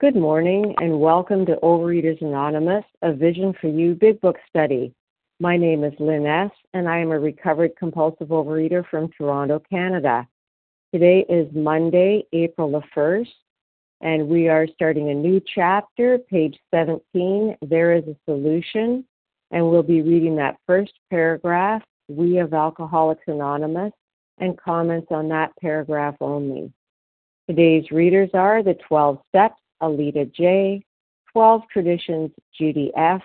Good morning and welcome to Overeaters Anonymous, a Vision for You Big Book study. My name is Lynn S., and I am a recovered compulsive overeater from Toronto, Canada. Today is Monday, April the 1st, and we are starting a new chapter, page 17. There is a solution, and we'll be reading that first paragraph, We of Alcoholics Anonymous, and comments on that paragraph only. Today's readers are the 12 Steps Alita J, 12 Traditions Judy F,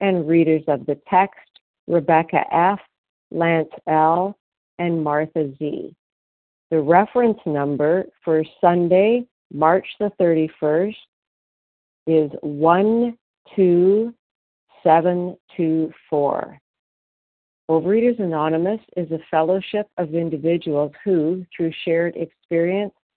and readers of the text Rebecca F, Lance L, and Martha Z. The reference number for Sunday, March the 31st, is 12724. Overeaters Anonymous is a fellowship of individuals who, through shared experience,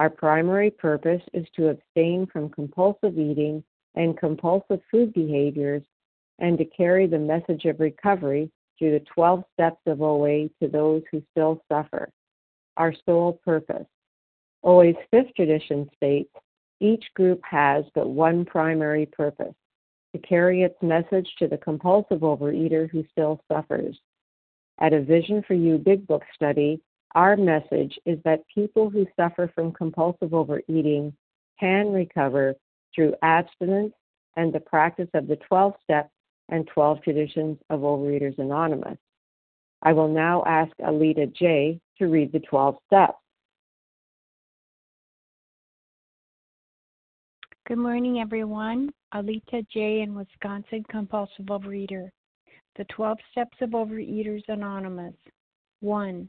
Our primary purpose is to abstain from compulsive eating and compulsive food behaviors and to carry the message of recovery through the 12 steps of OA to those who still suffer. Our sole purpose. OA's fifth tradition states each group has but one primary purpose to carry its message to the compulsive overeater who still suffers. At a Vision for You Big Book study, our message is that people who suffer from compulsive overeating can recover through abstinence and the practice of the 12 steps and 12 traditions of Overeaters Anonymous. I will now ask Alita J. to read the 12 steps. Good morning, everyone. Alita J. in Wisconsin, compulsive overeater. The 12 Steps of Overeaters Anonymous. 1.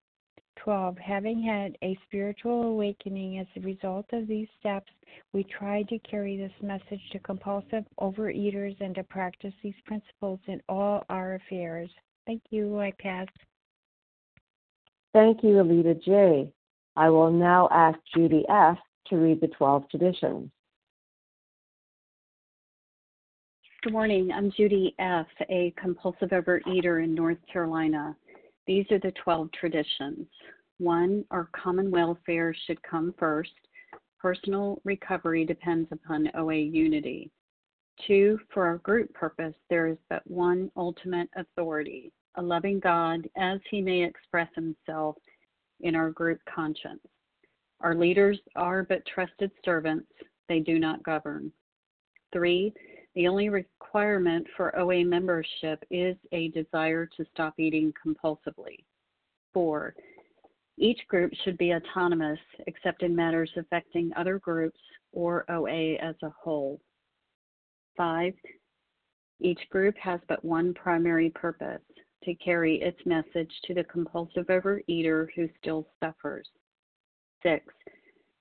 12. Having had a spiritual awakening as a result of these steps, we tried to carry this message to compulsive overeaters and to practice these principles in all our affairs. Thank you. I pass. Thank you, Alita J. I will now ask Judy F. to read the 12 traditions. Good morning. I'm Judy F., a compulsive overeater in North Carolina. These are the 12 traditions. One, our common welfare should come first. Personal recovery depends upon OA unity. Two, for our group purpose, there is but one ultimate authority, a loving God as he may express himself in our group conscience. Our leaders are but trusted servants, they do not govern. Three, the only requirement for OA membership is a desire to stop eating compulsively. Four, each group should be autonomous except in matters affecting other groups or OA as a whole. Five, each group has but one primary purpose to carry its message to the compulsive overeater who still suffers. Six,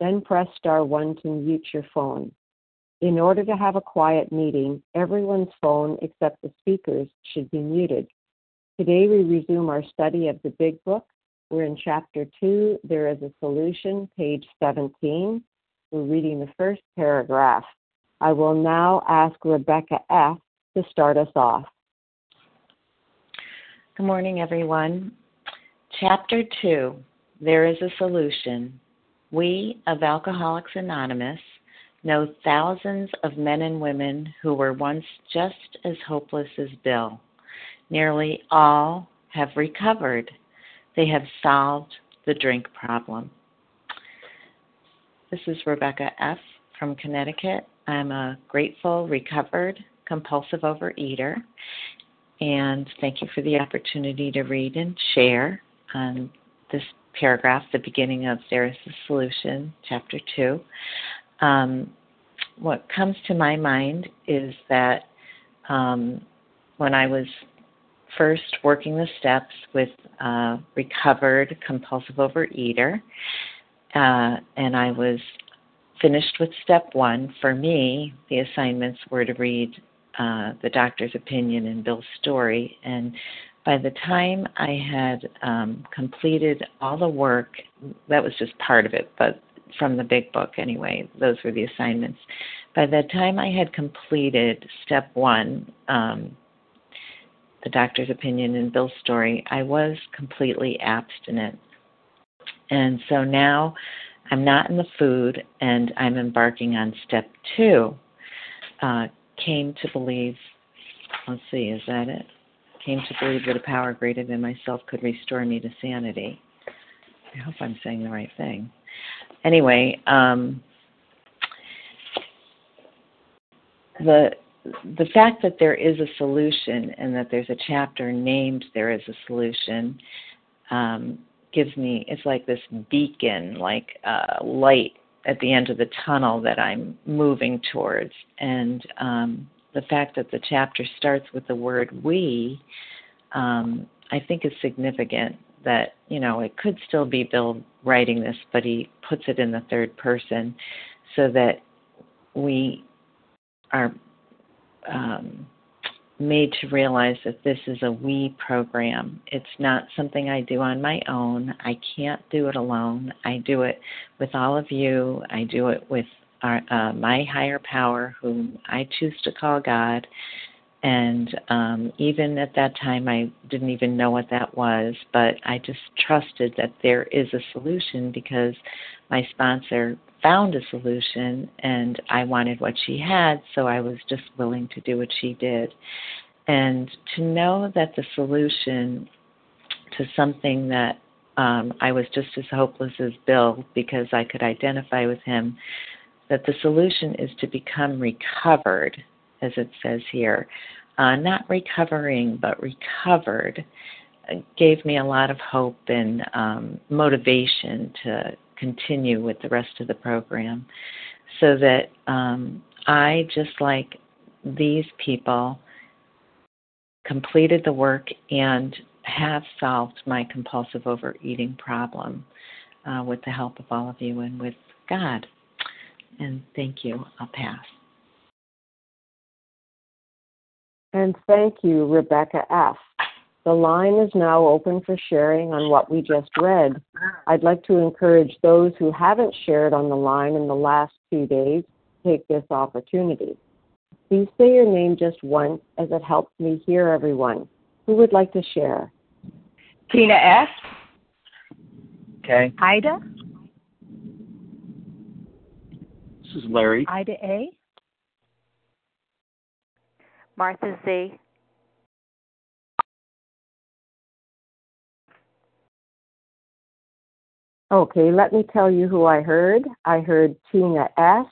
Then press star 1 to mute your phone. In order to have a quiet meeting, everyone's phone except the speaker's should be muted. Today we resume our study of the Big Book. We're in chapter 2. There is a solution, page 17. We're reading the first paragraph. I will now ask Rebecca F. to start us off. Good morning, everyone. Chapter 2 There is a Solution. We of Alcoholics Anonymous know thousands of men and women who were once just as hopeless as Bill. Nearly all have recovered. They have solved the drink problem. This is Rebecca F. from Connecticut, I'm a grateful, recovered, compulsive overeater. And thank you for the opportunity to read and share on this paragraph, the beginning of a Solution, Chapter 2. Um, what comes to my mind is that um, when I was first working the steps with a recovered compulsive overeater, uh, and I was finished with step one, for me, the assignments were to read uh, the doctor's opinion and Bill's story. And by the time I had um, completed all the work, that was just part of it, but from the big book anyway, those were the assignments. By the time I had completed step one, um, the doctor's opinion and Bill's story, I was completely abstinent. And so now I'm not in the food, and I'm embarking on step two. Uh, came to believe, let's see, is that it? Came to believe that a power greater than myself could restore me to sanity. I hope I'm saying the right thing. Anyway, um, the the fact that there is a solution and that there's a chapter named there is a solution um, gives me it's like this beacon, like light at the end of the tunnel that I'm moving towards. And um, the fact that the chapter starts with the word we, um, I think is significant. That you know it could still be Bill writing this, but he puts it in the third person, so that we are um, made to realize that this is a we program. It's not something I do on my own. I can't do it alone. I do it with all of you. I do it with our, uh, my higher power, whom I choose to call God. And um, even at that time, I didn't even know what that was, but I just trusted that there is a solution because my sponsor found a solution and I wanted what she had, so I was just willing to do what she did. And to know that the solution to something that um, I was just as hopeless as Bill because I could identify with him, that the solution is to become recovered, as it says here. Uh, not recovering, but recovered, uh, gave me a lot of hope and um, motivation to continue with the rest of the program so that um, I, just like these people, completed the work and have solved my compulsive overeating problem uh, with the help of all of you and with God. And thank you. I'll pass. And thank you, Rebecca F. The line is now open for sharing on what we just read. I'd like to encourage those who haven't shared on the line in the last two days to take this opportunity. Please say your name just once as it helps me hear everyone. Who would like to share? Tina S. Okay. Ida. This is Larry. Ida A. Martha Z. Okay, let me tell you who I heard. I heard Tina S.,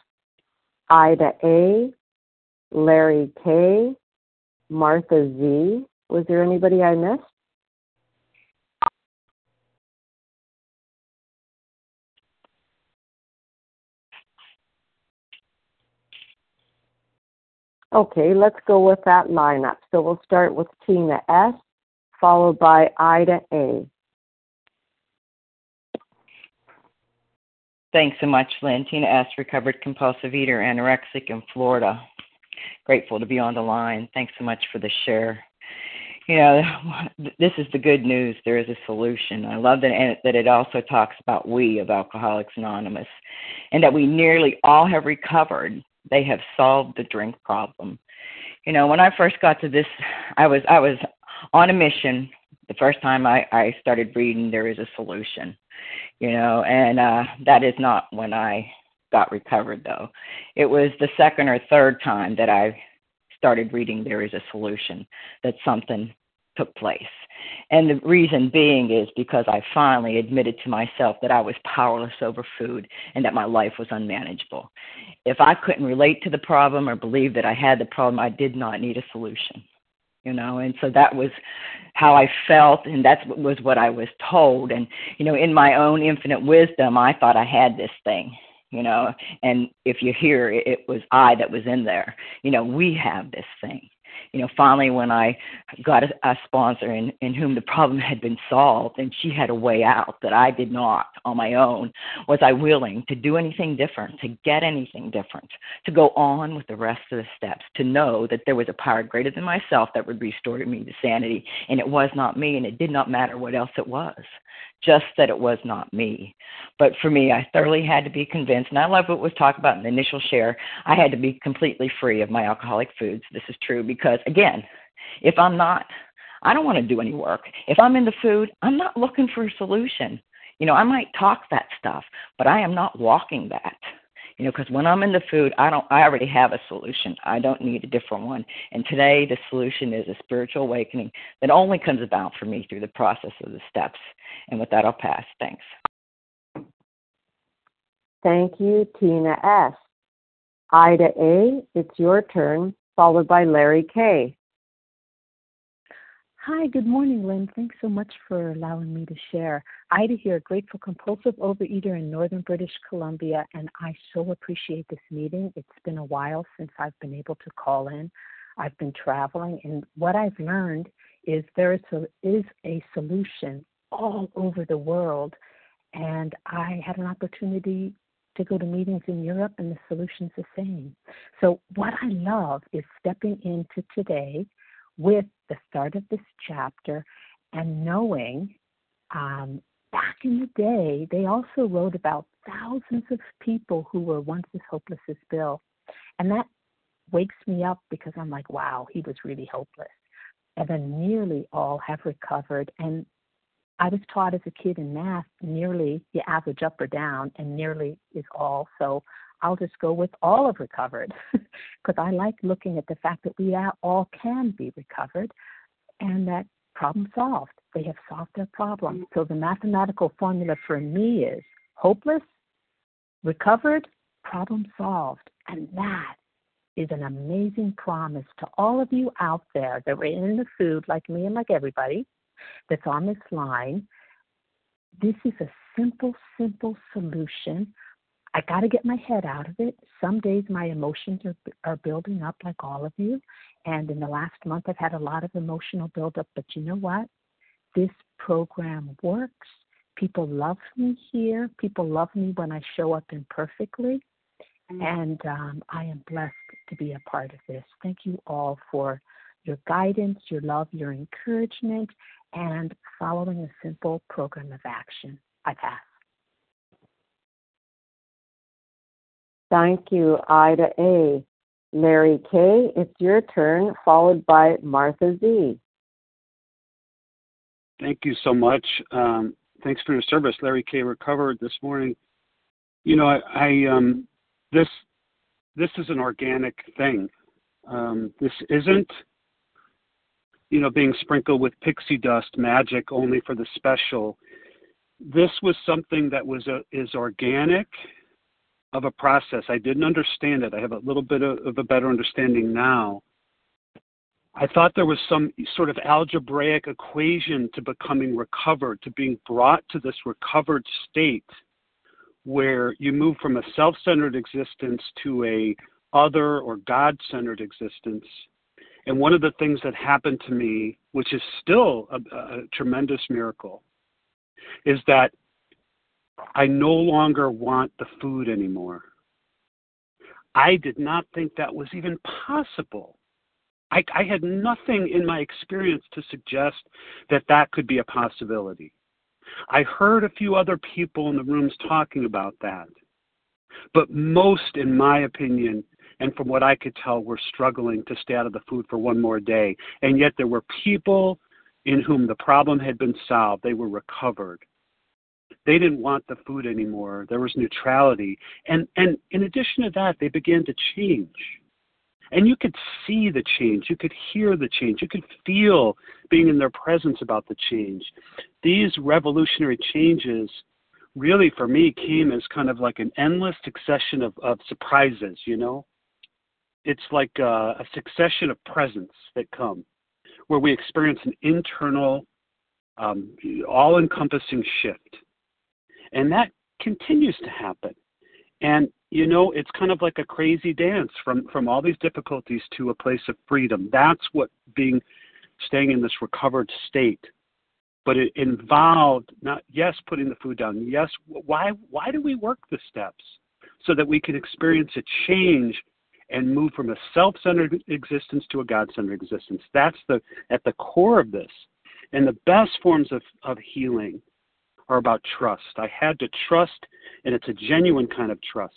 Ida A., Larry K., Martha Z. Was there anybody I missed? Okay, let's go with that lineup. So we'll start with Tina S., followed by Ida A. Thanks so much, Lynn. Tina S., recovered compulsive eater, anorexic in Florida. Grateful to be on the line. Thanks so much for the share. You know, this is the good news. There is a solution. I love that, that it also talks about we of Alcoholics Anonymous and that we nearly all have recovered. They have solved the drink problem. You know, when I first got to this, I was I was on a mission. The first time I, I started reading, there is a solution you know, and uh, that is not when I got recovered, though. It was the second or third time that I started reading There is a Solution that something took place. And the reason being is because I finally admitted to myself that I was powerless over food and that my life was unmanageable. If I couldn't relate to the problem or believe that I had the problem, I did not need a solution you know? And so that was how i felt and that was what i was told. And you know in my own infinite wisdom i thought i had this thing you know? And if you hear it, it was i that was in there. You know we have this thing you know, finally when I got a, a sponsor in, in whom the problem had been solved and she had a way out that I did not on my own, was I willing to do anything different, to get anything different, to go on with the rest of the steps, to know that there was a power greater than myself that would restore me to sanity. And it was not me, and it did not matter what else it was just that it was not me. But for me, I thoroughly had to be convinced, and I love what was talked about in the initial share. I had to be completely free of my alcoholic foods. This is true because, again, if I'm not, I don't want to do any work. If I'm in the food, I'm not looking for a solution. You know, I might talk that stuff, but I am not walking that you know because when i'm in the food i don't i already have a solution. I don't need a different one. And today the solution is a spiritual awakening that only comes about for me through the process of the steps. And with that i'll pass. Thanks. Thank you tina s. Ida a it's your turn followed by larry k Hi, good morning, Lynn. Thanks so much for allowing me to share. Ida here, grateful compulsive overeater in northern British Columbia, and I so appreciate this meeting. It's been a while since I've been able to call in. I've been traveling, and what I've learned is there is a, is a solution all over the world. And I had an opportunity to go to meetings in Europe, and the solution's the same. So, what I love is stepping into today with the start of this chapter and knowing um, back in the day, they also wrote about thousands of people who were once as hopeless as Bill. And that wakes me up because I'm like, wow, he was really hopeless. And then nearly all have recovered. And I was taught as a kid in math, nearly you average up or down, and nearly is all. So I'll just go with all have recovered because I like looking at the fact that we all can be recovered and that problem solved. They have solved their problem. So the mathematical formula for me is hopeless, recovered, problem solved. And that is an amazing promise to all of you out there that were in the food, like me and like everybody that's on this line. This is a simple, simple solution. I got to get my head out of it. Some days my emotions are, are building up, like all of you. And in the last month, I've had a lot of emotional buildup. But you know what? This program works. People love me here. People love me when I show up imperfectly. Mm-hmm. And um, I am blessed to be a part of this. Thank you all for your guidance, your love, your encouragement, and following a simple program of action. I pass. Thank you, Ida A. Larry K., it's your turn, followed by Martha Z. Thank you so much. Um, thanks for your service, Larry K. Recovered this morning. You know, I, I um, this this is an organic thing. Um, this isn't, you know, being sprinkled with pixie dust magic only for the special. This was something that was a, is organic of a process. I didn't understand it. I have a little bit of, a better understanding now. I thought there was some sort of algebraic equation to becoming recovered, to being brought to this recovered state where you move from a self-centered existence to a other or God-centered existence. And one of the things that happened to me, which is still a, a tremendous miracle, is that I no longer want the food anymore. I did not think that was even possible. I, I, had nothing in my experience to suggest that that could be a possibility. I heard a few other people in the rooms talking about that. But most, in my opinion, and from what I could tell, were struggling to stay out of the food for one more day. And yet there were people in whom the problem had been solved, they were recovered. They didn't want the food anymore. There was neutrality. And, and in addition to that, they began to change. And you could see the change. You could hear the change. You could feel being in their presence about the change. These revolutionary changes really, for me, came as kind of like an endless succession of, of surprises, you know? It's like a, a succession of presents that come where we experience an internal, um, all encompassing shift and that continues to happen. And you know, it's kind of like a crazy dance from from all these difficulties to a place of freedom. That's what being staying in this recovered state. But it involved not yes putting the food down. Yes, why why do we work the steps so that we can experience a change and move from a self-centered existence to a God-centered existence. That's the at the core of this. And the best forms of, of healing are about trust. I had to trust, and it's a genuine kind of trust.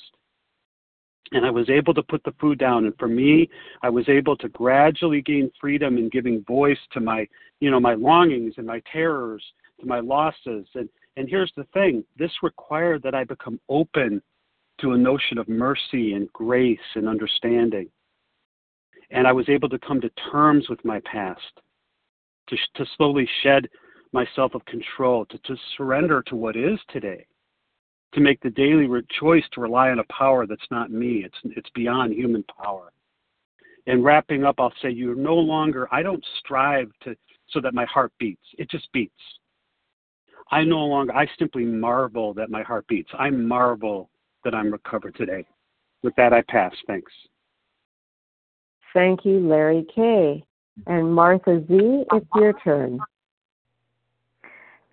And I was able to put the food down. And for me, I was able to gradually gain freedom in giving voice to my, you know, my longings and my terrors, to my losses. And and here's the thing: this required that I become open to a notion of mercy and grace and understanding. And I was able to come to terms with my past, to, to slowly shed myself of control, to, to surrender to what is today, to make the daily re- choice to rely on a power that's not me. It's, it's beyond human power. And wrapping up, I'll say you're no longer, I don't strive to so that my heart beats. It just beats. I no longer, I simply marvel that my heart beats. I marvel that I'm recovered today. With that, I pass. Thanks. Thank you, Larry K. And Martha Z, it's your turn.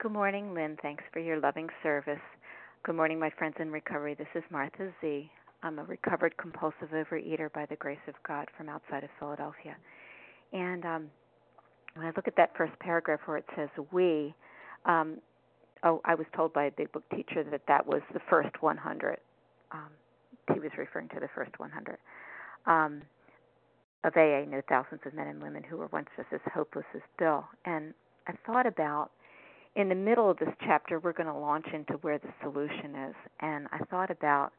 Good morning, Lynn. Thanks for your loving service. Good morning, my friends in recovery. This is Martha Z. I'm a recovered compulsive overeater by the grace of God from outside of Philadelphia. And um, when I look at that first paragraph where it says we, um, oh, I was told by a big book teacher that that was the first 100. Um, he was referring to the first 100 um, of AA. Know thousands of men and women who were once just as hopeless as Bill. And I thought about in the middle of this chapter, we're going to launch into where the solution is. And I thought about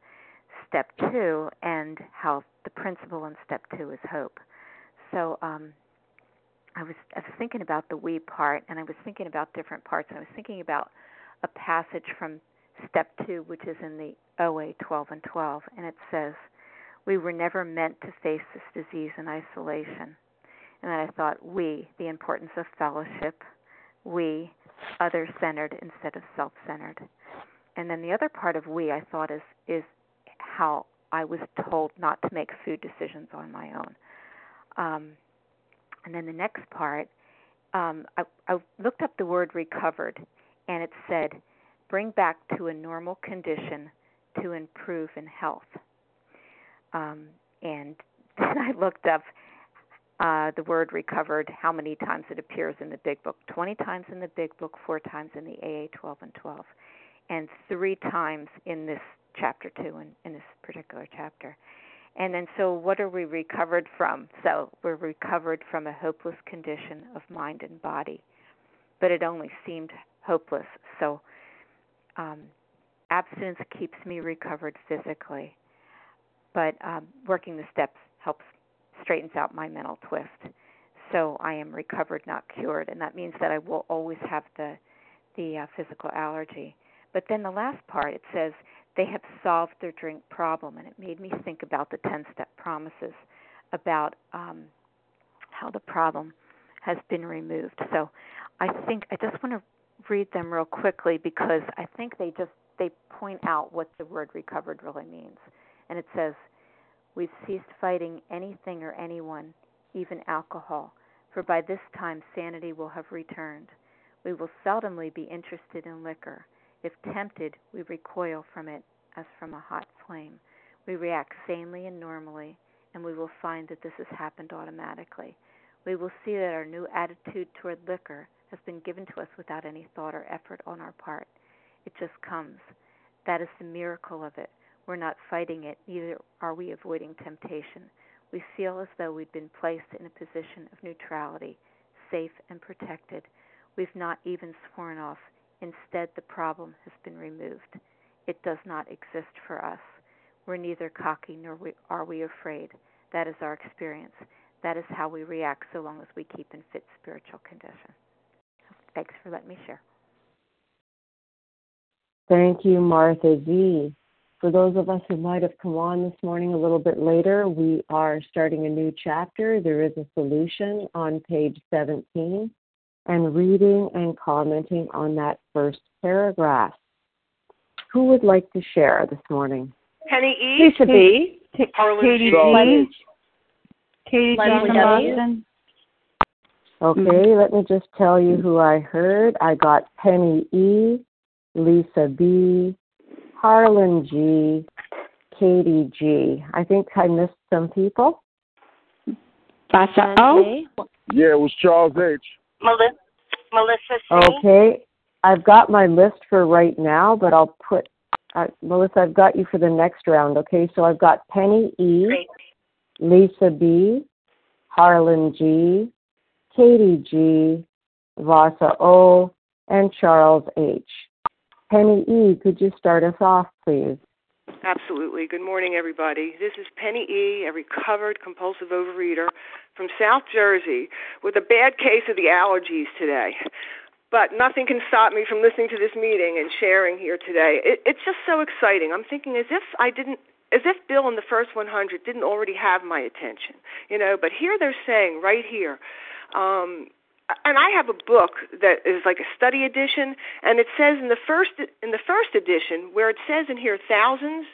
step two and how the principle in step two is hope. So um, I was I was thinking about the we part, and I was thinking about different parts. I was thinking about a passage from step two, which is in the OA 12 and 12, and it says, "We were never meant to face this disease in isolation." And then I thought, we, the importance of fellowship, we, other centered instead of self centered. And then the other part of we I thought is is how I was told not to make food decisions on my own. Um, and then the next part, um, I, I looked up the word recovered, and it said, bring back to a normal condition to improve in health. Um, and then I looked up uh, the word recovered, how many times it appears in the Big Book. 20 times in the Big Book, four times in the AA 12 and 12, and three times in this chapter 2, in, in this particular chapter. And then, so what are we recovered from? So, we're recovered from a hopeless condition of mind and body, but it only seemed hopeless. So, um, abstinence keeps me recovered physically, but um, working the steps helps straightens out my mental twist. So I am recovered, not cured, and that means that I will always have the the uh, physical allergy. But then the last part it says they have solved their drink problem, and it made me think about the ten step promises about um, how the problem has been removed. So I think I just want to read them real quickly because I think they just they point out what the word recovered really means. And it says We've ceased fighting anything or anyone, even alcohol, for by this time sanity will have returned. We will seldomly be interested in liquor. If tempted, we recoil from it as from a hot flame. We react sanely and normally, and we will find that this has happened automatically. We will see that our new attitude toward liquor has been given to us without any thought or effort on our part. It just comes. That is the miracle of it. We're not fighting it, neither are we avoiding temptation. We feel as though we've been placed in a position of neutrality, safe and protected. We've not even sworn off. Instead, the problem has been removed. It does not exist for us. We're neither cocky nor are we afraid. That is our experience. That is how we react so long as we keep in fit spiritual condition. Thanks for letting me share. Thank you, Martha Z. For those of us who might have come on this morning a little bit later, we are starting a new chapter. There is a solution on page 17 and reading and commenting on that first paragraph. Who would like to share this morning? Penny E. Lisa B. Katie G. Katie Johnson Okay, mm-hmm. let me just tell you who I heard. I got Penny E, Lisa B, Harlan G, Katie G. I think I missed some people. Vasa O. Yeah, it was Charles H. Melissa, Melissa C. Okay, I've got my list for right now, but I'll put uh, Melissa. I've got you for the next round. Okay, so I've got Penny E, Great. Lisa B, Harlan G, Katie G, Vasa O, and Charles H. Penny E., could you start us off, please? Absolutely. Good morning, everybody. This is Penny E., a recovered compulsive overeater from South Jersey with a bad case of the allergies today. But nothing can stop me from listening to this meeting and sharing here today. It, it's just so exciting. I'm thinking as if I didn't as if Bill in the first 100 didn't already have my attention, you know. But here they're saying right here, um, and I have a book that is like a study edition, and it says in the first in the first edition where it says in here thousands,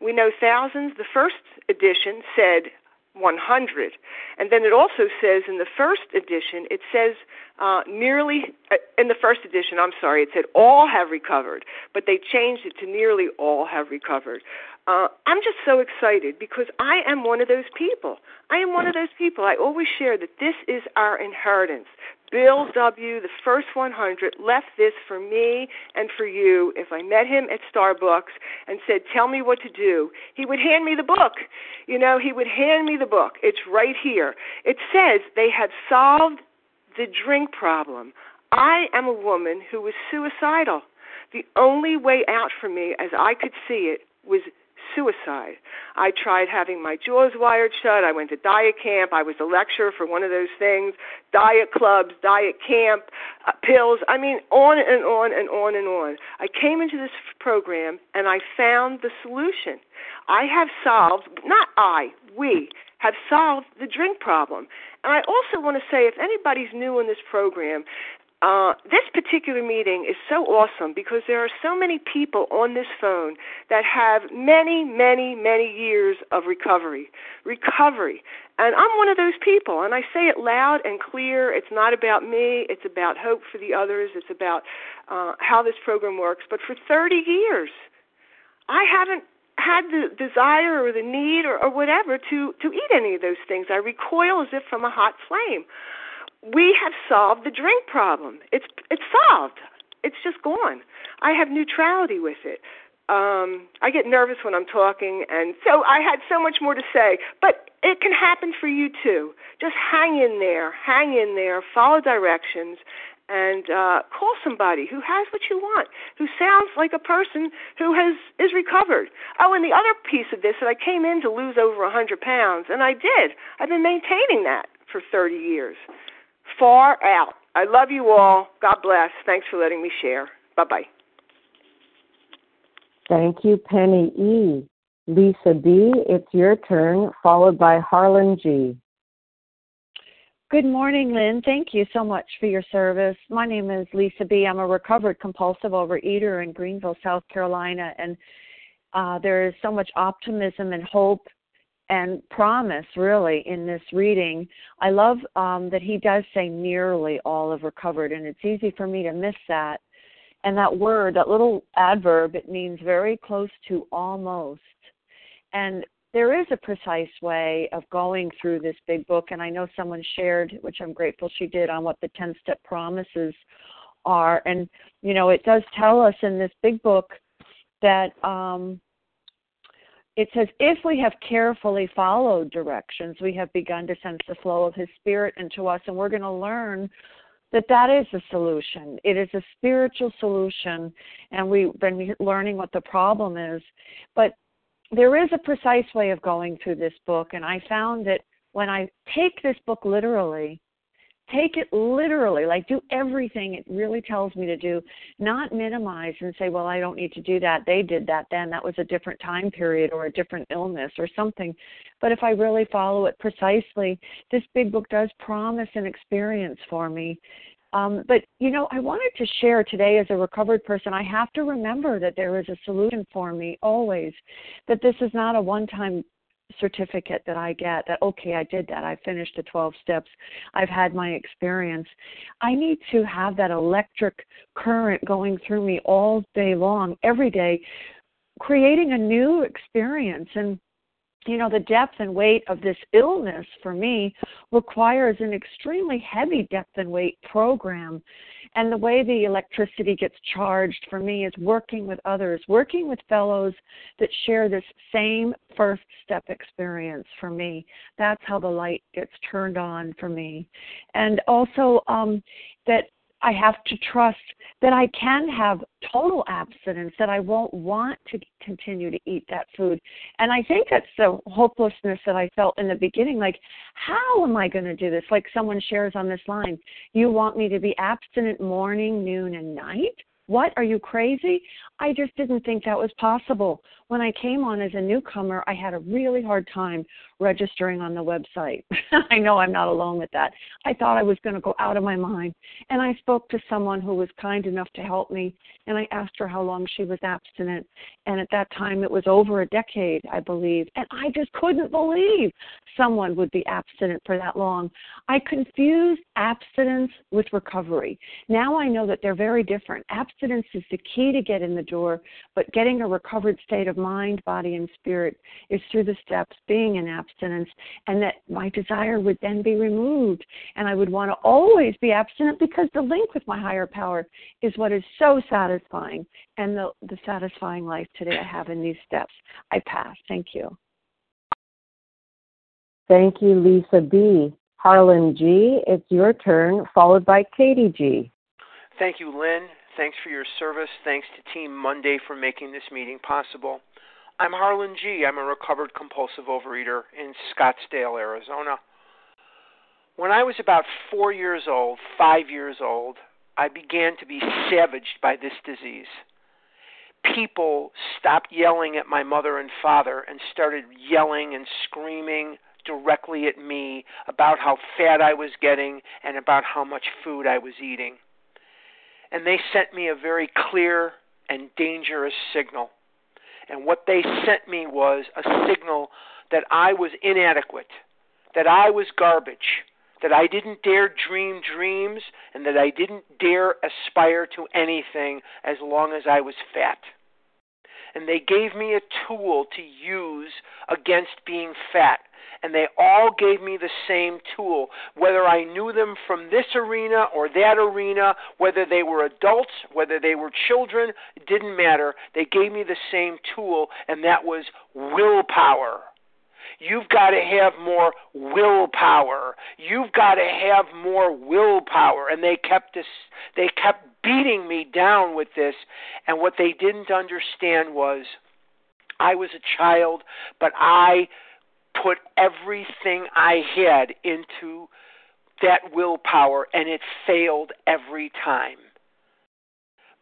we know thousands. The first edition said 100, and then it also says in the first edition it says uh, nearly, uh, in the first edition, I'm sorry, it said all have recovered, but they changed it to nearly all have recovered. Uh, I'm just so excited because I am one of those people. I am one of those people. I always share that this is our inheritance. Bill W., the first 100, left this for me and for you. If I met him at Starbucks and said, Tell me what to do, he would hand me the book. You know, he would hand me the book. It's right here. It says they have solved the drink problem. I am a woman who was suicidal. The only way out for me, as I could see it, was suicide. I tried having my jaws wired shut. I went to diet camp. I was a lecturer for one of those things diet clubs, diet camp, uh, pills. I mean, on and on and on and on. I came into this program and I found the solution. I have solved, not I, we have solved the drink problem. And I also want to say if anybody's new in this program, uh, this particular meeting is so awesome because there are so many people on this phone that have many, many, many years of recovery. Recovery. And I'm one of those people, and I say it loud and clear. It's not about me, it's about hope for the others, it's about uh, how this program works. But for 30 years, I haven't had the desire or the need or, or whatever to, to eat any of those things. I recoil as if from a hot flame we have solved the drink problem. It's it's solved. It's just gone. I have neutrality with it. Um, I get nervous when I'm talking, and so I had so much more to say. But it can happen for you too. Just hang in there, hang in there, follow directions, and uh, call somebody who has what you want, who sounds like a person who has is recovered. Oh, and the other piece of this that I came in to lose over a hundred pounds, and I did. I've been maintaining that for 30 years far out. I love you all. God bless. Thanks for letting me share. Bye bye. Thank you, Penny E. Lisa B., it's your turn, followed by Harlan G. Good morning, Lynn. Thank you so much for your service. My name is Lisa B. I'm a recovered compulsive overeater in Greenville, South Carolina, and uh, there is so much optimism and hope and promise really in this reading. I love um, that he does say nearly all have recovered, and it's easy for me to miss that. And that word, that little adverb, it means very close to almost. And there is a precise way of going through this big book, and I know someone shared, which I'm grateful she did, on what the 10 step promises are. And, you know, it does tell us in this big book that um, it says, if we have carefully followed directions, we have begun to sense the flow of His Spirit into us, and we're going to learn that that is a solution. It is a spiritual solution, and we've been learning what the problem is. But there is a precise way of going through this book, and I found that when I take this book literally, take it literally like do everything it really tells me to do not minimize and say well i don't need to do that. They did that then. That was a different time period or a different illness or something. But if i really follow it precisely this big book does promise an experience for me. Um, but you know i wanted to share today as a recovered person i have to remember that there is a solution for me always that this is not a one time certificate that I get that, okay, I did that. I finished the 12 steps. I've had my experience. I need to have that electric current going through me all day long, every day, creating a new experience. And you know, the depth and weight of this illness for me requires an extremely heavy depth and weight program. And the way the electricity gets charged for me is working with others, working with fellows that share this same first step experience for me. That's how the light gets turned on for me. And also um, that I have to trust that I can have total abstinence, that I won't want to continue to eat that food. And I think that's the hopelessness that I felt in the beginning like, how am I going to do this? Like someone shares on this line, you want me to be abstinent morning, noon, and night? What? Are you crazy? I just didn't think that was possible. When I came on as a newcomer, I had a really hard time registering on the website. I know I'm not alone with that. I thought I was going to go out of my mind. And I spoke to someone who was kind enough to help me, and I asked her how long she was abstinent. And at that time, it was over a decade, I believe. And I just couldn't believe someone would be abstinent for that long. I confused abstinence with recovery. Now I know that they're very different. Abstinence is the key to get in the door, but getting a recovered state of mind, body, and spirit is through the steps, being in abstinence, and that my desire would then be removed. And I would want to always be abstinent because the link with my higher power is what is so satisfying and the, the satisfying life today I have in these steps. I pass. Thank you. Thank you, Lisa B. Harlan G., it's your turn, followed by Katie G. Thank you, Lynn. Thanks for your service. Thanks to Team Monday for making this meeting possible. I'm Harlan G. I'm a recovered compulsive overeater in Scottsdale, Arizona. When I was about four years old, five years old, I began to be savaged by this disease. People stopped yelling at my mother and father and started yelling and screaming directly at me about how fat I was getting and about how much food I was eating. And they sent me a very clear and dangerous signal. And what they sent me was a signal that I was inadequate, that I was garbage, that I didn't dare dream dreams, and that I didn't dare aspire to anything as long as I was fat. And they gave me a tool to use against being fat and they all gave me the same tool. Whether I knew them from this arena or that arena, whether they were adults, whether they were children, didn't matter. They gave me the same tool, and that was willpower. You've got to have more willpower. You've got to have more willpower. And they kept this they kept beating me down with this and what they didn't understand was I was a child, but I put everything I had into that willpower, and it failed every time.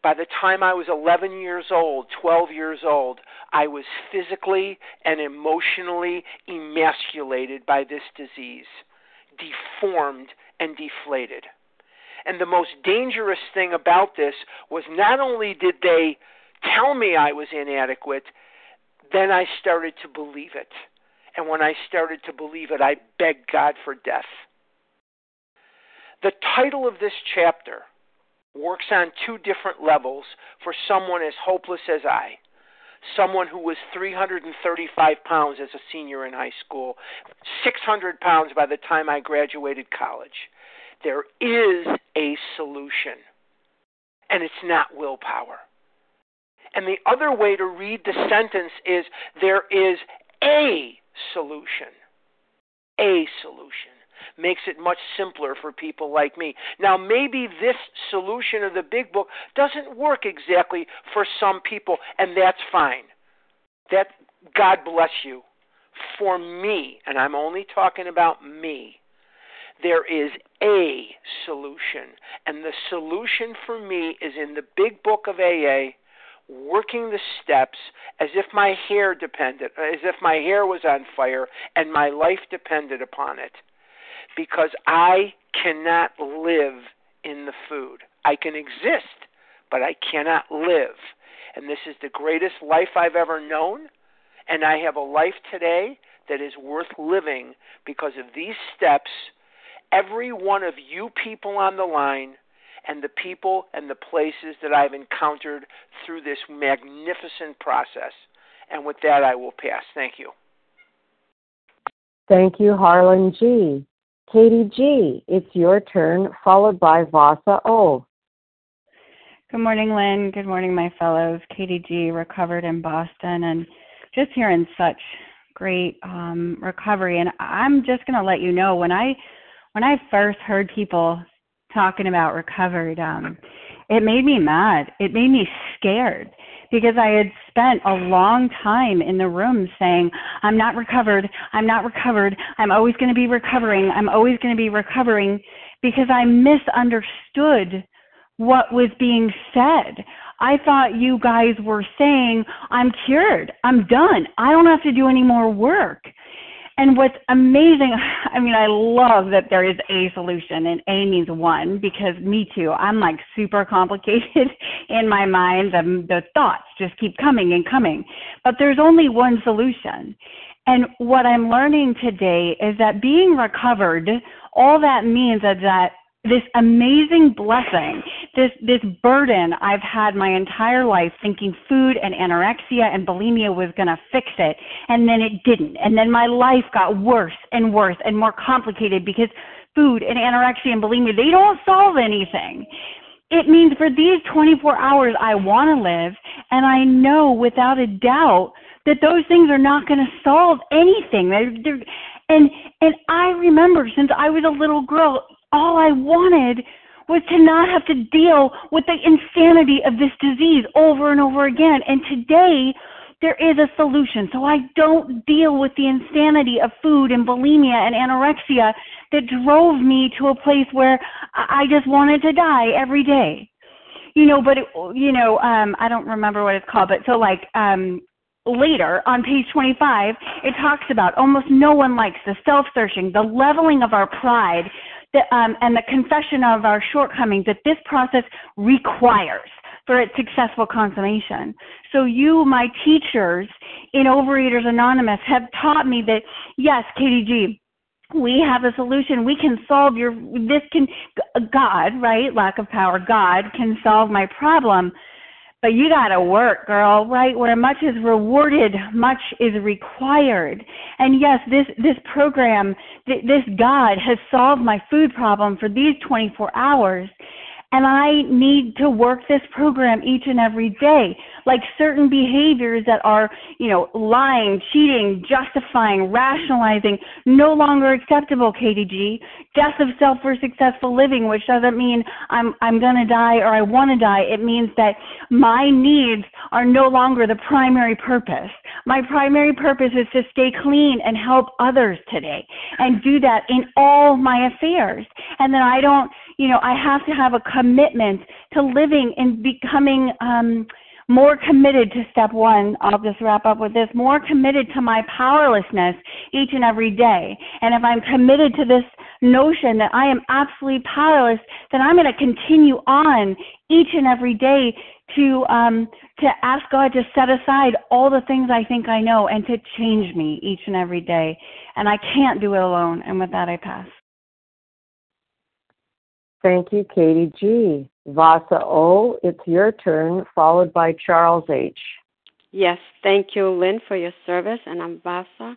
By the time I was 11 years old, 12 years old, I was physically and emotionally emasculated by this disease, deformed and deflated. And the most dangerous thing about this was not only did they tell me I was inadequate, then I started to believe it. And when I started to believe it, I begged God for death. The title of this chapter works on two different levels for someone as hopeless as I. Someone who was 335 pounds as a senior in high school, 600 pounds by the time I graduated college. There is a solution, and it's not willpower. And the other way to read the sentence is there is a solution. A solution makes it much simpler for people like me. Now, maybe this solution of the big book doesn't work exactly for some people, and that's fine. That God bless you. For me, and I'm only talking about me, there is a solution, and the solution for me is in the big book of AA working the steps as if my hair depended, as if my hair was on fire and my life depended upon it. Because I cannot live in the food. I can exist, but I cannot live. And this is the greatest life I've ever known. And I have a life today that is worth living because of these steps. Every one of you people on the line and the people and the places that I've encountered through this magnificent process. And with that, I will pass. Thank you. Thank you, Harlan G. Katie G., it's your turn, followed by Vasa O. Good morning, Lynn. Good morning, my fellows. Katie G., recovered in Boston, and just hearing such great um, recovery. And I'm just going to let you know when I when I first heard people talking about recovered, um, it made me mad. It made me scared because I had spent a long time in the room saying, I'm not recovered. I'm not recovered. I'm always going to be recovering. I'm always going to be recovering because I misunderstood what was being said. I thought you guys were saying, I'm cured. I'm done. I don't have to do any more work. And what's amazing, I mean, I love that there is a solution and A means one because me too. I'm like super complicated in my mind. and the thoughts just keep coming and coming. But there's only one solution. And what I'm learning today is that being recovered, all that means is that this amazing blessing, this this burden I've had my entire life thinking food and anorexia and bulimia was going to fix it and then it didn't. And then my life got worse and worse and more complicated because food and anorexia and bulimia they don't solve anything. It means for these 24 hours I want to live and I know without a doubt that those things are not going to solve anything. They're, they're, and and I remember since I was a little girl all I wanted was to not have to deal with the insanity of this disease over and over again. And today, there is a solution. So I don't deal with the insanity of food and bulimia and anorexia that drove me to a place where I just wanted to die every day. You know, but it, you know, um I don't remember what it's called, but so like um later on page 25, it talks about almost no one likes the self-searching, the leveling of our pride, the, um, and the confession of our shortcomings that this process requires for its successful consummation. So you, my teachers in Overeaters Anonymous, have taught me that yes, Katie G, we have a solution. We can solve your this can God, right? Lack of power. God can solve my problem but you got to work, girl, right? Where much is rewarded, much is required. And yes, this this program, th- this God has solved my food problem for these 24 hours. And I need to work this program each and every day. Like certain behaviors that are, you know, lying, cheating, justifying, rationalizing, no longer acceptable, Katie G. Death of self for successful living, which doesn't mean I'm, I'm gonna die or I wanna die. It means that my needs are no longer the primary purpose. My primary purpose is to stay clean and help others today and do that in all my affairs. And then I don't, you know, I have to have a commitment to living and becoming um, more committed to step one. I'll just wrap up with this more committed to my powerlessness each and every day. And if I'm committed to this notion that I am absolutely powerless, then I'm going to continue on each and every day to um, to ask God to set aside all the things I think I know and to change me each and every day. And I can't do it alone. And with that, I pass. Thank you, Katie G. Vasa O, it's your turn, followed by Charles H. Yes, thank you, Lynn, for your service. And I'm Vasa,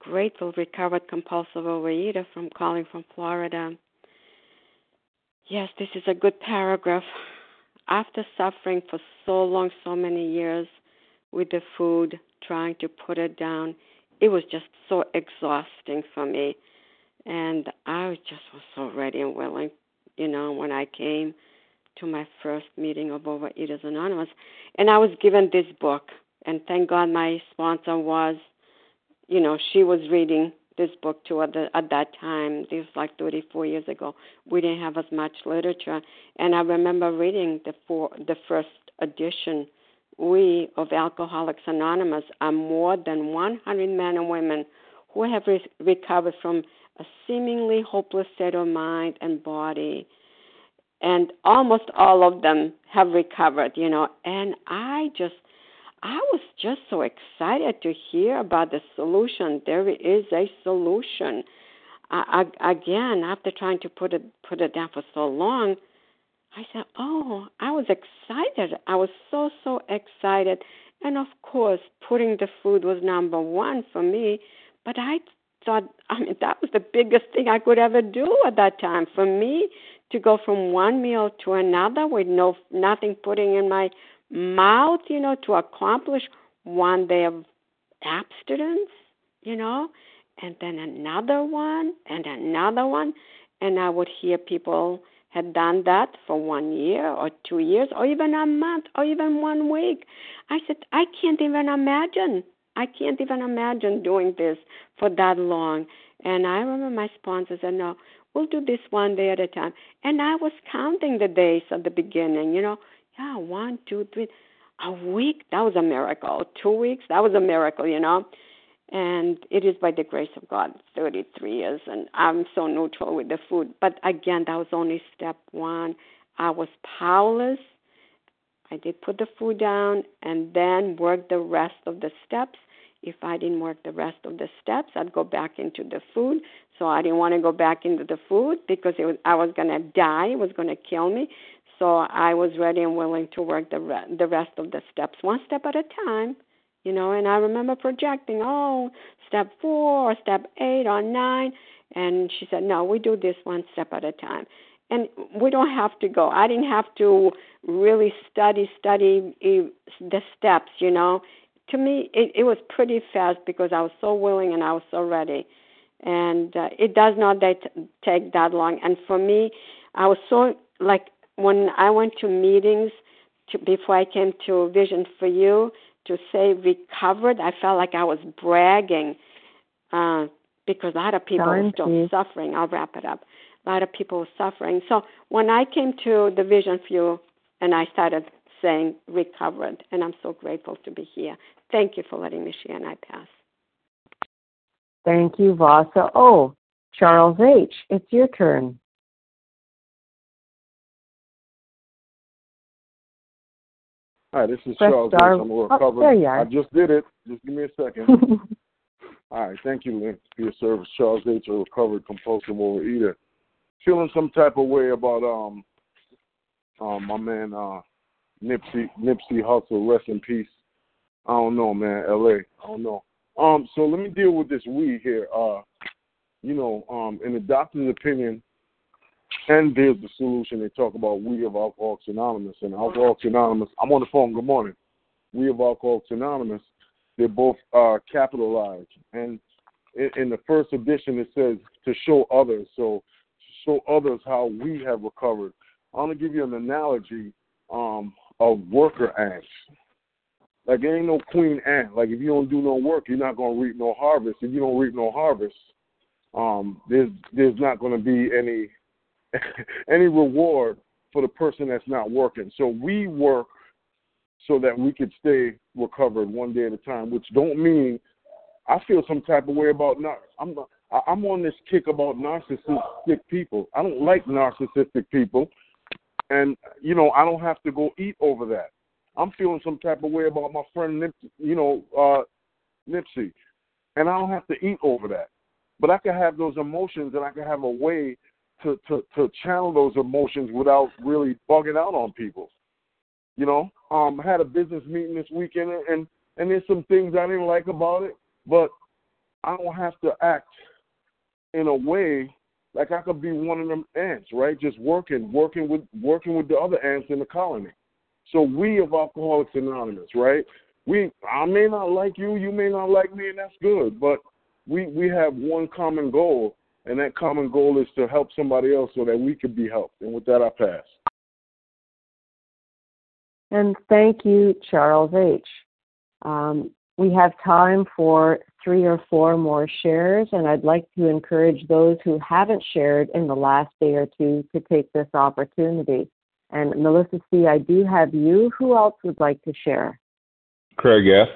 grateful recovered compulsive overeater from calling from Florida. Yes, this is a good paragraph. After suffering for so long, so many years with the food, trying to put it down, it was just so exhausting for me. And I just was so ready and willing you know, when I came to my first meeting of Overeaters Anonymous. And I was given this book. And thank God my sponsor was, you know, she was reading this book too at, the, at that time. This was like 34 years ago. We didn't have as much literature. And I remember reading the, four, the first edition. We of Alcoholics Anonymous are more than 100 men and women who have re- recovered from a seemingly hopeless state of mind and body. And almost all of them have recovered, you know. And I just, I was just so excited to hear about the solution. There is a solution. I, I, again, after trying to put it put it down for so long, I said, "Oh, I was excited. I was so so excited." And of course, putting the food was number one for me. But I thought, I mean, that was the biggest thing I could ever do at that time. For me to go from one meal to another with no nothing putting in my mouth, you know, to accomplish one day of abstinence, you know, and then another one and another one, and I would hear people had done that for one year or two years or even a month or even one week. I said, I can't even imagine I can't even imagine doing this for that long. And I remember my sponsor said, No, we'll do this one day at a time. And I was counting the days at the beginning, you know, Yeah, one, two, three. A week, that was a miracle. Two weeks, that was a miracle, you know. And it is by the grace of God, 33 years, and I'm so neutral with the food. But again, that was only step one. I was powerless. I did put the food down and then work the rest of the steps. If I didn't work the rest of the steps, I'd go back into the food. So I didn't want to go back into the food because it was, I was going to die. It was going to kill me. So I was ready and willing to work the re- the rest of the steps one step at a time, you know. And I remember projecting, oh, step four or step eight or nine, and she said, no, we do this one step at a time. And we don't have to go. I didn't have to really study study the steps, you know. To me, it, it was pretty fast because I was so willing and I was so ready and uh, it does not that, take that long. And for me, I was so like when I went to meetings to, before I came to Vision for You to say recovered, I felt like I was bragging uh, because a lot of people Time, were still suffering. I'll wrap it up. A lot of people were suffering. So when I came to the Vision for You and I started saying recovered, and I'm so grateful to be here. Thank you for letting me share, and I pass. Thank you, Vasa. Oh, Charles H., it's your turn. Hi, this is Press Charles. star- H. I'm a oh, recovered. there you are. I just did it. Just give me a second. All right, thank you, Lynn, for your service. Charles H., a recovered compulsive overeater. Feeling some type of way about um um my man uh Nipsey Nipsey Hussle, rest in peace. I don't know, man, LA. I don't know. Um, so let me deal with this we here. Uh, you know, um, in the doctor's opinion, and there's the solution. They talk about we of Alcoholics Anonymous and Alcoholics Anonymous. I'm on the phone. Good morning. We of Alcoholics Anonymous. They're both uh, capitalized, and in, in the first edition it says to show others. So show others how we have recovered. I want to give you an analogy um, of worker ants. Like there ain't no queen ant. Like if you don't do no work, you're not gonna reap no harvest. If you don't reap no harvest, um, there's there's not gonna be any any reward for the person that's not working. So we work so that we could stay recovered one day at a time, which don't mean I feel some type of way about not I'm I- I'm on this kick about narcissistic people. I don't like narcissistic people. And you know, I don't have to go eat over that. I'm feeling some type of way about my friend Nip, you know, uh, Nipsey, and I don't have to eat over that. But I can have those emotions, and I can have a way to to to channel those emotions without really bugging out on people. You know, um, I had a business meeting this weekend, and and there's some things I didn't like about it, but I don't have to act in a way like I could be one of them ants, right? Just working, working with working with the other ants in the colony. So we of Alcoholics Anonymous, right? We I may not like you, you may not like me, and that's good. But we we have one common goal, and that common goal is to help somebody else so that we could be helped. And with that, I pass. And thank you, Charles H. Um, we have time for three or four more shares, and I'd like to encourage those who haven't shared in the last day or two to take this opportunity. And Melissa C., I do have you. Who else would like to share? Craig F.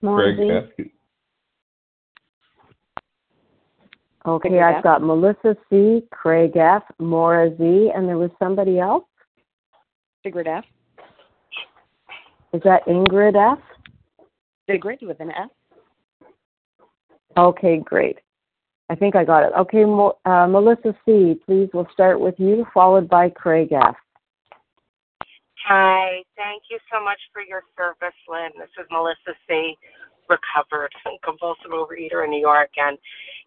Maura Craig Z? F. Okay, Craig I've F. got Melissa C., Craig F., Maura Z., and there was somebody else. Sigrid F. Is that Ingrid F.? Sigrid with an F. Okay, great. I think I got it. Okay, uh, Melissa C., please, we'll start with you, followed by Craig F. Hi, thank you so much for your service, Lynn. This is Melissa C., recovered compulsive overeater in New York, and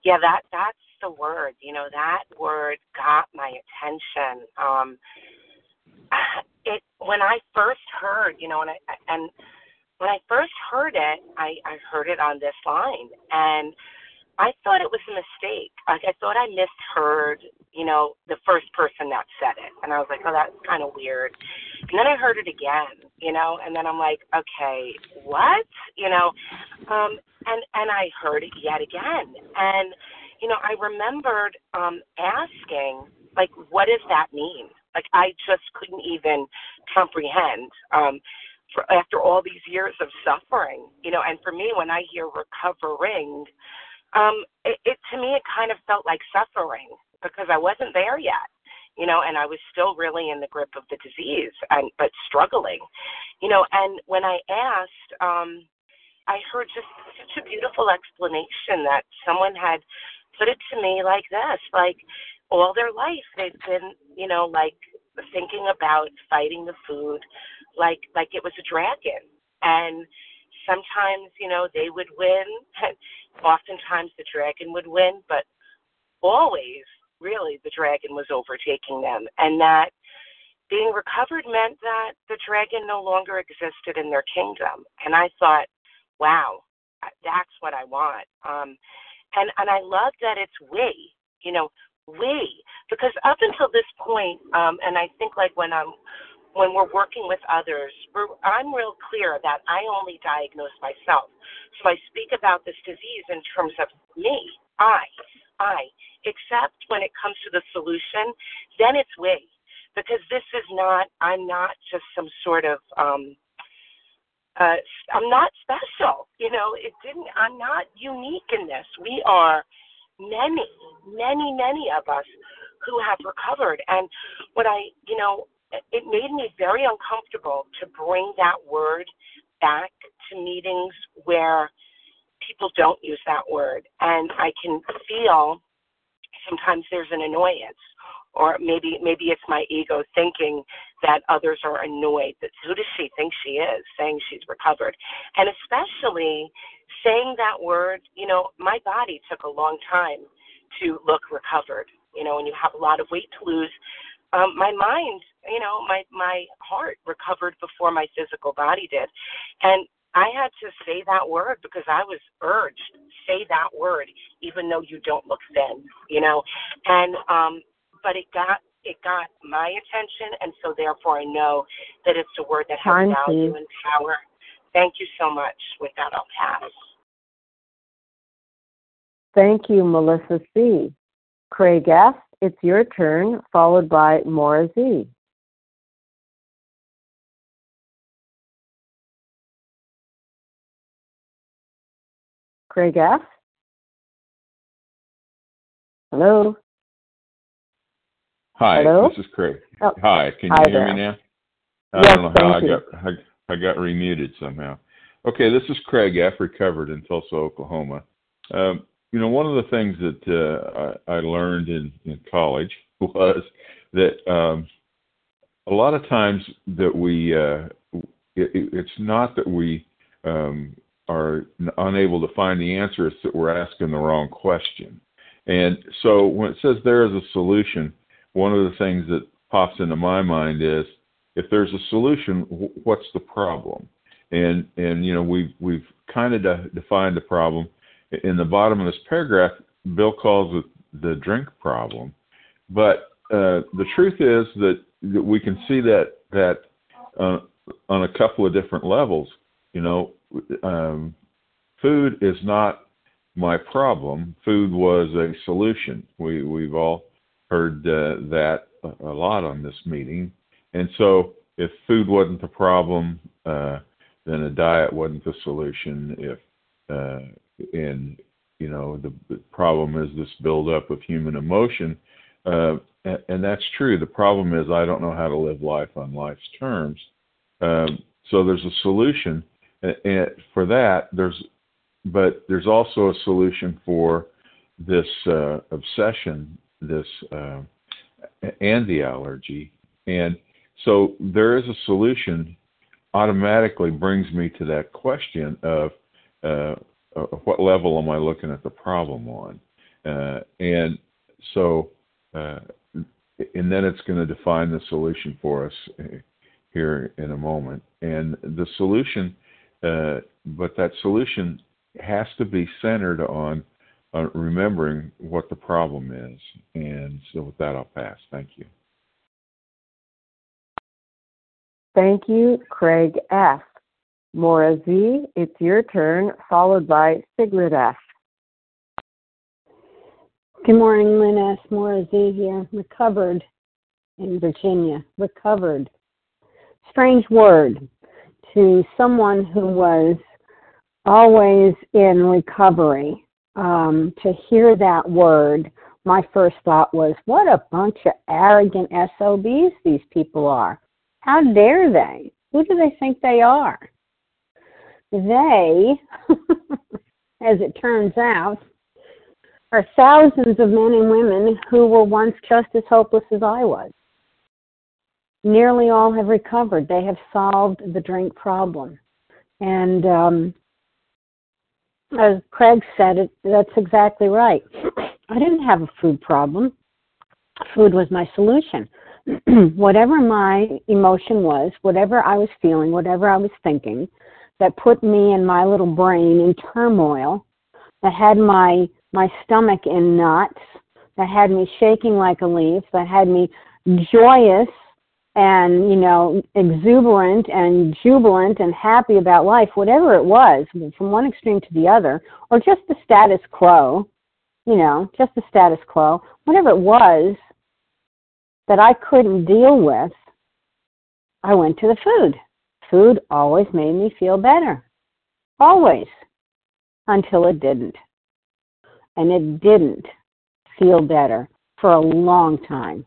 yeah, that that's the word. You know, that word got my attention. Um, it when I first heard, you know, and I and when I first heard it, I I heard it on this line, and I thought it was a mistake. I thought I misheard, you know, the first person that said it, and I was like, oh, that's kind of weird. And then I heard it again, you know, and then I'm like, okay, what, you know, um, and and I heard it yet again, and you know, I remembered um, asking, like, what does that mean? Like, I just couldn't even comprehend. Um, for, after all these years of suffering, you know, and for me, when I hear recovering, um, it, it to me it kind of felt like suffering because I wasn't there yet, you know, and I was still really in the grip of the disease and but struggling, you know. And when I asked, um, I heard just such a beautiful explanation that someone had put it to me like this, like all their life they've been, you know, like thinking about fighting the food like like it was a dragon and sometimes you know they would win. Oftentimes the dragon would win but always really the dragon was overtaking them. And that being recovered meant that the dragon no longer existed in their kingdom. And i thought wow that's what i want. Um and and i love that it's we you know we because up until this point um and i think like when i'm when we're working with others, I'm real clear that I only diagnose myself. So I speak about this disease in terms of me, I, I. Except when it comes to the solution, then it's we. Because this is not, I'm not just some sort of, um, uh, I'm not special. You know, it didn't, I'm not unique in this. We are many, many, many of us who have recovered. And what I, you know, it made me very uncomfortable to bring that word back to meetings where people don't use that word. And I can feel sometimes there's an annoyance or maybe maybe it's my ego thinking that others are annoyed that who does she think she is saying she's recovered and especially saying that word you know my body took a long time to look recovered you know when you have a lot of weight to lose um, my mind, you know, my my heart recovered before my physical body did, and I had to say that word because I was urged say that word, even though you don't look thin, you know, and um, but it got it got my attention, and so therefore I know that it's a word that has Thank value and power. Thank you so much. With that, I'll pass. Thank you, Melissa C. Craig F., it's your turn, followed by Maura Z. Craig F. Hello. Hi, Hello? this is Craig. Oh, Hi, can you hi hear there. me now? I Yes, don't know how I you. got I, I got remuted somehow. Okay, this is Craig F. Recovered in Tulsa, Oklahoma. Um, you know, one of the things that uh, I, I learned in, in college was that um, a lot of times that we uh, it, it- it's not that we um, are unable to find the answer; it's that we're asking the wrong question. And so, when it says there is a solution, one of the things that pops into my mind is if there's a solution, what's the problem? And and you know we've we've kind of de- defined the problem in the bottom of this paragraph. Bill calls it the drink problem, but uh, the truth is that, that we can see that that uh, on a couple of different levels. You know, um, food is not my problem. Food was a solution. We we've all heard uh, that a lot on this meeting, and so if food wasn't the problem, uh, then a diet wasn't the solution. If uh, and you know the, the problem is this buildup of human emotion, uh, and, and that's true. The problem is I don't know how to live life on life's terms. Um, so there's a solution and, for that. There's but there's also a solution for this uh, obsession, this uh, and the allergy, and so there is a solution. Automatically brings me to that question of uh, uh, what level am I looking at the problem on, uh, and so uh, and then it's going to define the solution for us uh, here in a moment. And the solution, uh, but that solution has to be centered on remembering what the problem is. And so with that, I'll pass. Thank you. Thank you, Craig F. Maura Z., it's your turn, followed by Sigrid F. Good morning, Lynn S. Morris here. Recovered in Virginia. Recovered. Strange word to someone who was always in recovery. Um, to hear that word, my first thought was, what a bunch of arrogant SOBs these people are. How dare they? Who do they think they are? They, as it turns out, are thousands of men and women who were once just as hopeless as I was. Nearly all have recovered. They have solved the drink problem. And um, as Craig said, it, that's exactly right. I didn't have a food problem. Food was my solution. whatever my emotion was, whatever I was feeling, whatever I was thinking, that put me and my little brain in turmoil, that had my my stomach in knots, that had me shaking like a leaf, that had me joyous and you know exuberant and jubilant and happy about life whatever it was from one extreme to the other or just the status quo you know just the status quo whatever it was that I couldn't deal with, I went to the food. Food always made me feel better. Always. Until it didn't. And it didn't feel better for a long time.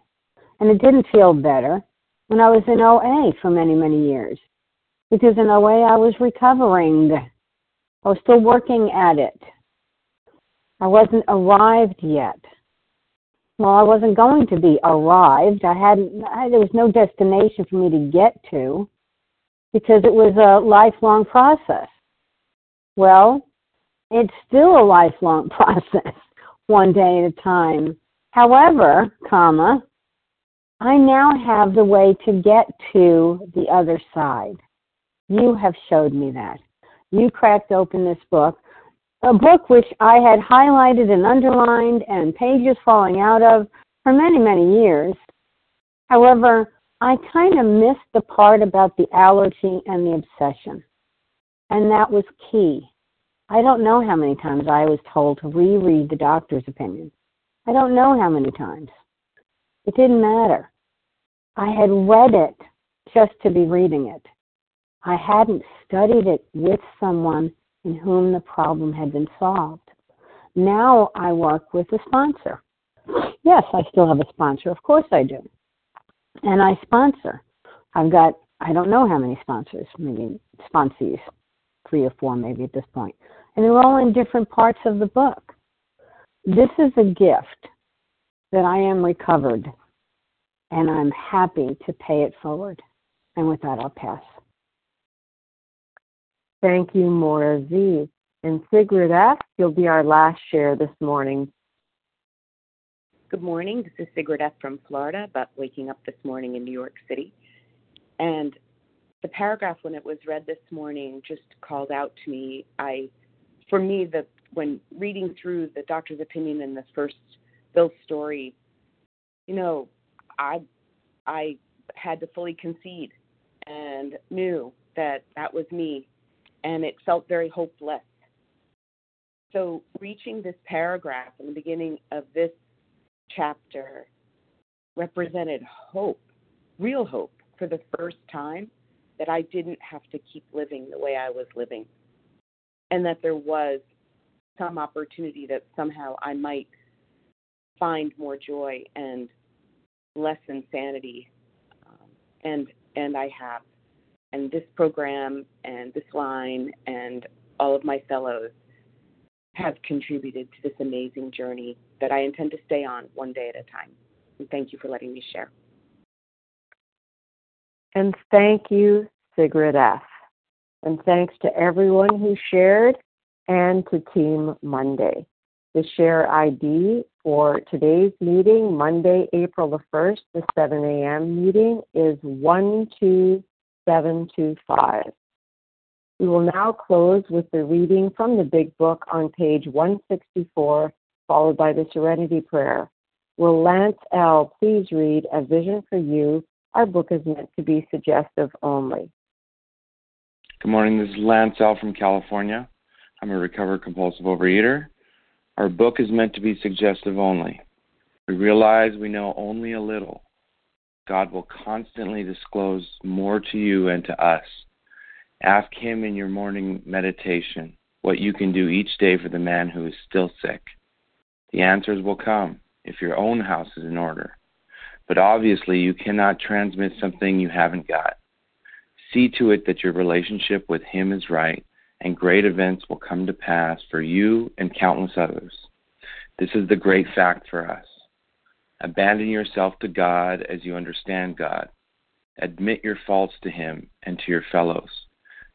And it didn't feel better when I was in OA for many, many years. Because in OA I was recovering. I was still working at it. I wasn't arrived yet. Well, I wasn't going to be arrived. I hadn't. I, there was no destination for me to get to because it was a lifelong process. Well, it's still a lifelong process, one day at a time. However, comma, I now have the way to get to the other side. You have showed me that. You cracked open this book a book which I had highlighted and underlined and pages falling out of for many, many years. However, I kind of missed the part about the allergy and the obsession. And that was key. I don't know how many times I was told to reread the doctor's opinion. I don't know how many times. It didn't matter. I had read it just to be reading it. I hadn't studied it with someone in whom the problem had been solved. Now I work with a sponsor. Yes, I still have a sponsor. Of course I do. And I sponsor. I've got, I don't know how many sponsors, maybe sponsees, three or four maybe at this point. And they're all in different parts of the book. This is a gift that I am recovered, and I'm happy to pay it forward. And with that, I'll pass. Thank you, Maura Z. And Sigrid F., you'll be our last share this morning. Good morning. This is Sigrid F. from Florida, but waking up this morning in New York City. And the paragraph when it was read this morning just called out to me. I, for me, the when reading through the doctor's opinion in the first Bill's story, you know, I, I had to fully concede and knew that that was me and it felt very hopeless. So, reaching this paragraph in the beginning of this chapter represented hope, real hope, for the first time that I didn't have to keep living the way I was living, and that there was some opportunity that somehow I might find more joy and less insanity, um, and and I have. And this program and this line and all of my fellows have contributed to this amazing journey that I intend to stay on one day at a time. And thank you for letting me share. And thank you, Sigrid F. And thanks to everyone who shared and to Team Monday. The share ID for today's meeting, Monday, April the 1st, the 7 a.m. meeting, is 123. 725. We will now close with the reading from the Big Book on page 164, followed by the Serenity Prayer. Will Lance L. please read A Vision for You? Our book is meant to be suggestive only. Good morning. This is Lance L. from California. I'm a recovered compulsive overeater. Our book is meant to be suggestive only. We realize we know only a little. God will constantly disclose more to you and to us. Ask Him in your morning meditation what you can do each day for the man who is still sick. The answers will come if your own house is in order. But obviously, you cannot transmit something you haven't got. See to it that your relationship with Him is right, and great events will come to pass for you and countless others. This is the great fact for us. Abandon yourself to God as you understand God. Admit your faults to Him and to your fellows.